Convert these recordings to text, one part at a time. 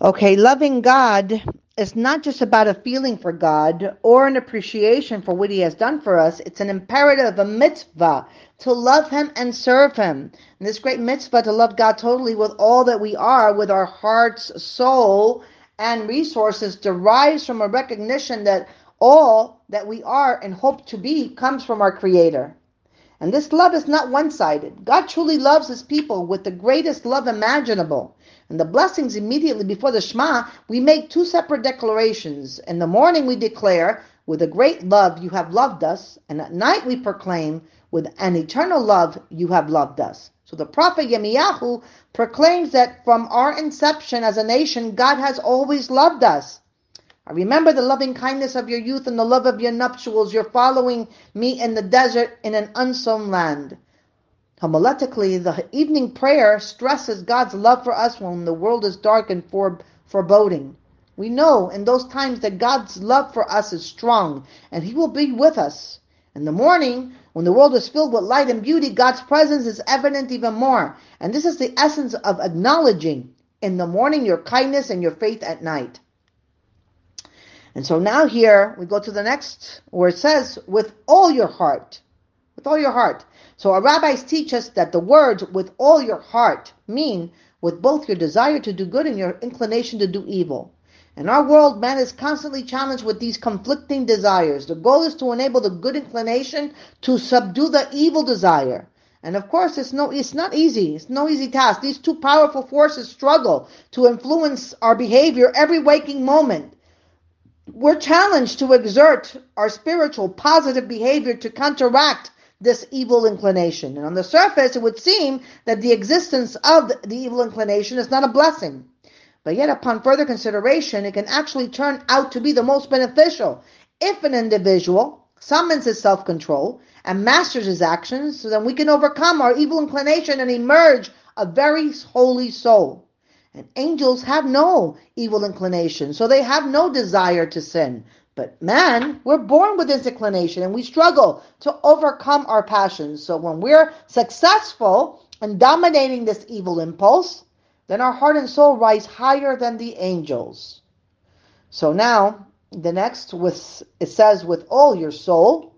Okay, loving God is not just about a feeling for God or an appreciation for what He has done for us. It's an imperative, a mitzvah to love Him and serve Him. And this great mitzvah to love God totally with all that we are, with our hearts, soul, and resources, derives from a recognition that all that we are and hope to be comes from our Creator. And this love is not one sided. God truly loves His people with the greatest love imaginable. And the blessings immediately before the Shema, we make two separate declarations. In the morning, we declare, with a great love you have loved us. And at night, we proclaim, with an eternal love you have loved us. So the prophet Yirmiyahu proclaims that from our inception as a nation, God has always loved us. I remember the loving kindness of your youth and the love of your nuptials. You're following me in the desert in an unsown land. Homiletically, the evening prayer stresses God's love for us when the world is dark and foreboding. We know in those times that God's love for us is strong and He will be with us. In the morning, when the world is filled with light and beauty, God's presence is evident even more. And this is the essence of acknowledging in the morning your kindness and your faith at night. And so now here we go to the next where it says, with all your heart. With all your heart. So our rabbis teach us that the words with all your heart mean with both your desire to do good and your inclination to do evil. In our world, man is constantly challenged with these conflicting desires. The goal is to enable the good inclination to subdue the evil desire. And of course, it's no, it's not easy. It's no easy task. These two powerful forces struggle to influence our behavior every waking moment. We're challenged to exert our spiritual positive behavior to counteract this evil inclination. And on the surface, it would seem that the existence of the evil inclination is not a blessing. But yet, upon further consideration, it can actually turn out to be the most beneficial. If an individual summons his self control and masters his actions, so then we can overcome our evil inclination and emerge a very holy soul. And angels have no evil inclination, so they have no desire to sin. But man, we're born with this inclination and we struggle to overcome our passions. So when we're successful in dominating this evil impulse, then our heart and soul rise higher than the angels. So now, the next with it says with all your soul.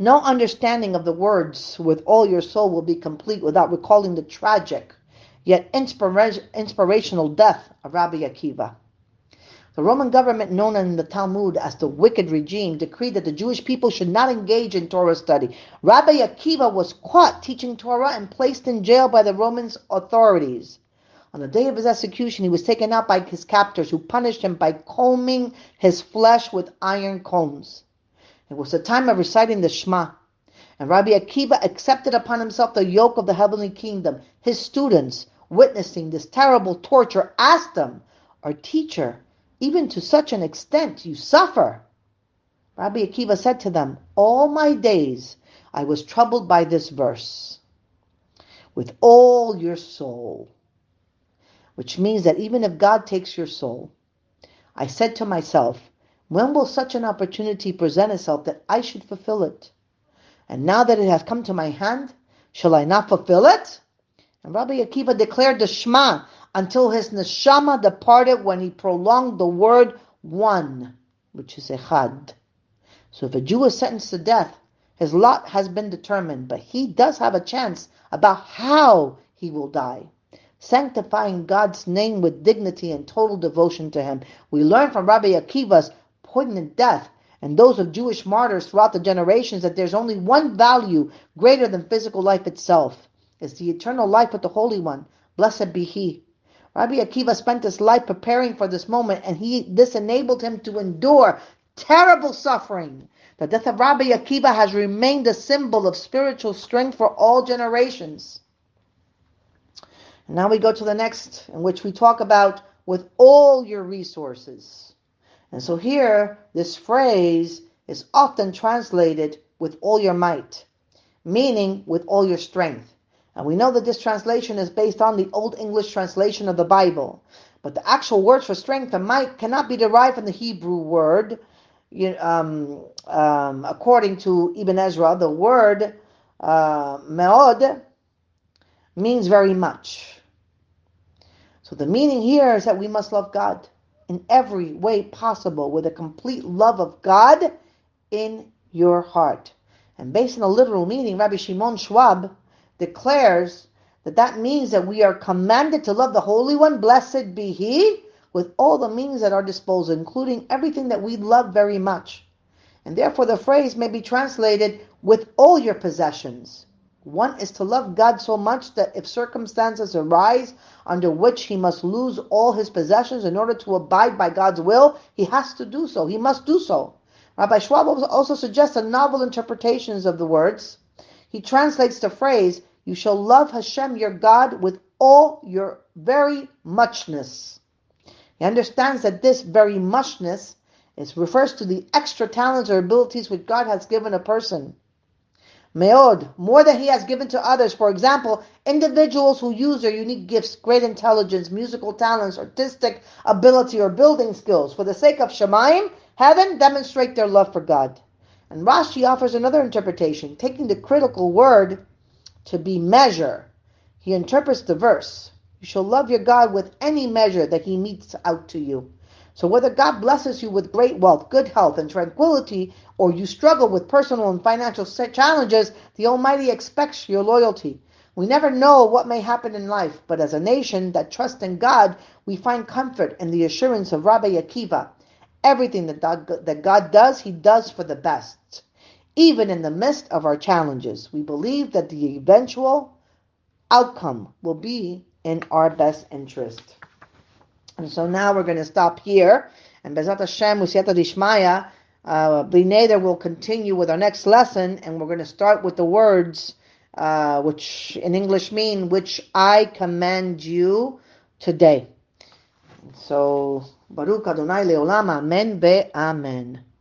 No understanding of the words with all your soul will be complete without recalling the tragic yet inspirational death of Rabbi Akiva. The Roman government, known in the Talmud as the wicked regime, decreed that the Jewish people should not engage in Torah study. Rabbi Akiva was caught teaching Torah and placed in jail by the Roman authorities. On the day of his execution, he was taken out by his captors, who punished him by combing his flesh with iron combs. It was the time of reciting the Shema. And Rabbi Akiva accepted upon himself the yoke of the heavenly kingdom. His students, witnessing this terrible torture, asked him, Our teacher, even to such an extent you suffer. Rabbi Akiva said to them, All my days I was troubled by this verse. With all your soul. Which means that even if God takes your soul, I said to myself, when will such an opportunity present itself that I should fulfill it? And now that it has come to my hand, shall I not fulfill it? And Rabbi Akiva declared the Shema until his neshama departed when he prolonged the word one, which is echad. So if a Jew is sentenced to death, his lot has been determined, but he does have a chance about how he will die. Sanctifying God's name with dignity and total devotion to Him. We learn from Rabbi Akiva's poignant death and those of Jewish martyrs throughout the generations that there's only one value greater than physical life itself. It's the eternal life with the Holy One. Blessed be He. Rabbi Akiva spent his life preparing for this moment, and he this enabled him to endure terrible suffering. The death of Rabbi Akiva has remained a symbol of spiritual strength for all generations. And now we go to the next, in which we talk about with all your resources. And so here, this phrase is often translated with all your might, meaning with all your strength. And we know that this translation is based on the Old English translation of the Bible. But the actual words for strength and might cannot be derived from the Hebrew word. Um, um, according to Ibn Ezra, the word uh, meod means very much. So the meaning here is that we must love God in every way possible with a complete love of God in your heart. And based on the literal meaning, Rabbi Shimon Schwab declares that that means that we are commanded to love the Holy One, blessed be He, with all the means at our disposal, including everything that we love very much. And therefore, the phrase may be translated with all your possessions. One is to love God so much that if circumstances arise under which he must lose all his possessions in order to abide by God's will, he has to do so. He must do so. Rabbi Schwab also suggests a novel interpretations of the words. He translates the phrase, You shall love Hashem your God with all your very muchness. He understands that this very muchness is, refers to the extra talents or abilities which God has given a person. Meod, more than he has given to others. For example, individuals who use their unique gifts, great intelligence, musical talents, artistic ability, or building skills for the sake of Shemaim, heaven, demonstrate their love for God. And Rashi offers another interpretation, taking the critical word to be measure. He interprets the verse. You shall love your God with any measure that he metes out to you. So whether God blesses you with great wealth, good health, and tranquility, or you struggle with personal and financial challenges, the Almighty expects your loyalty. We never know what may happen in life, but as a nation that trusts in God, we find comfort in the assurance of Rabbi Akiva. Everything that God, that God does, He does for the best. Even in the midst of our challenges, we believe that the eventual outcome will be in our best interest. And so now we're going to stop here. And Bezat Hashem, Usiata Dishmaya, uh, B'neder will continue with our next lesson, and we're going to start with the words, uh, which in English mean, which I command you today. So, Baruch Adonai Leolam, Amen Be Amen.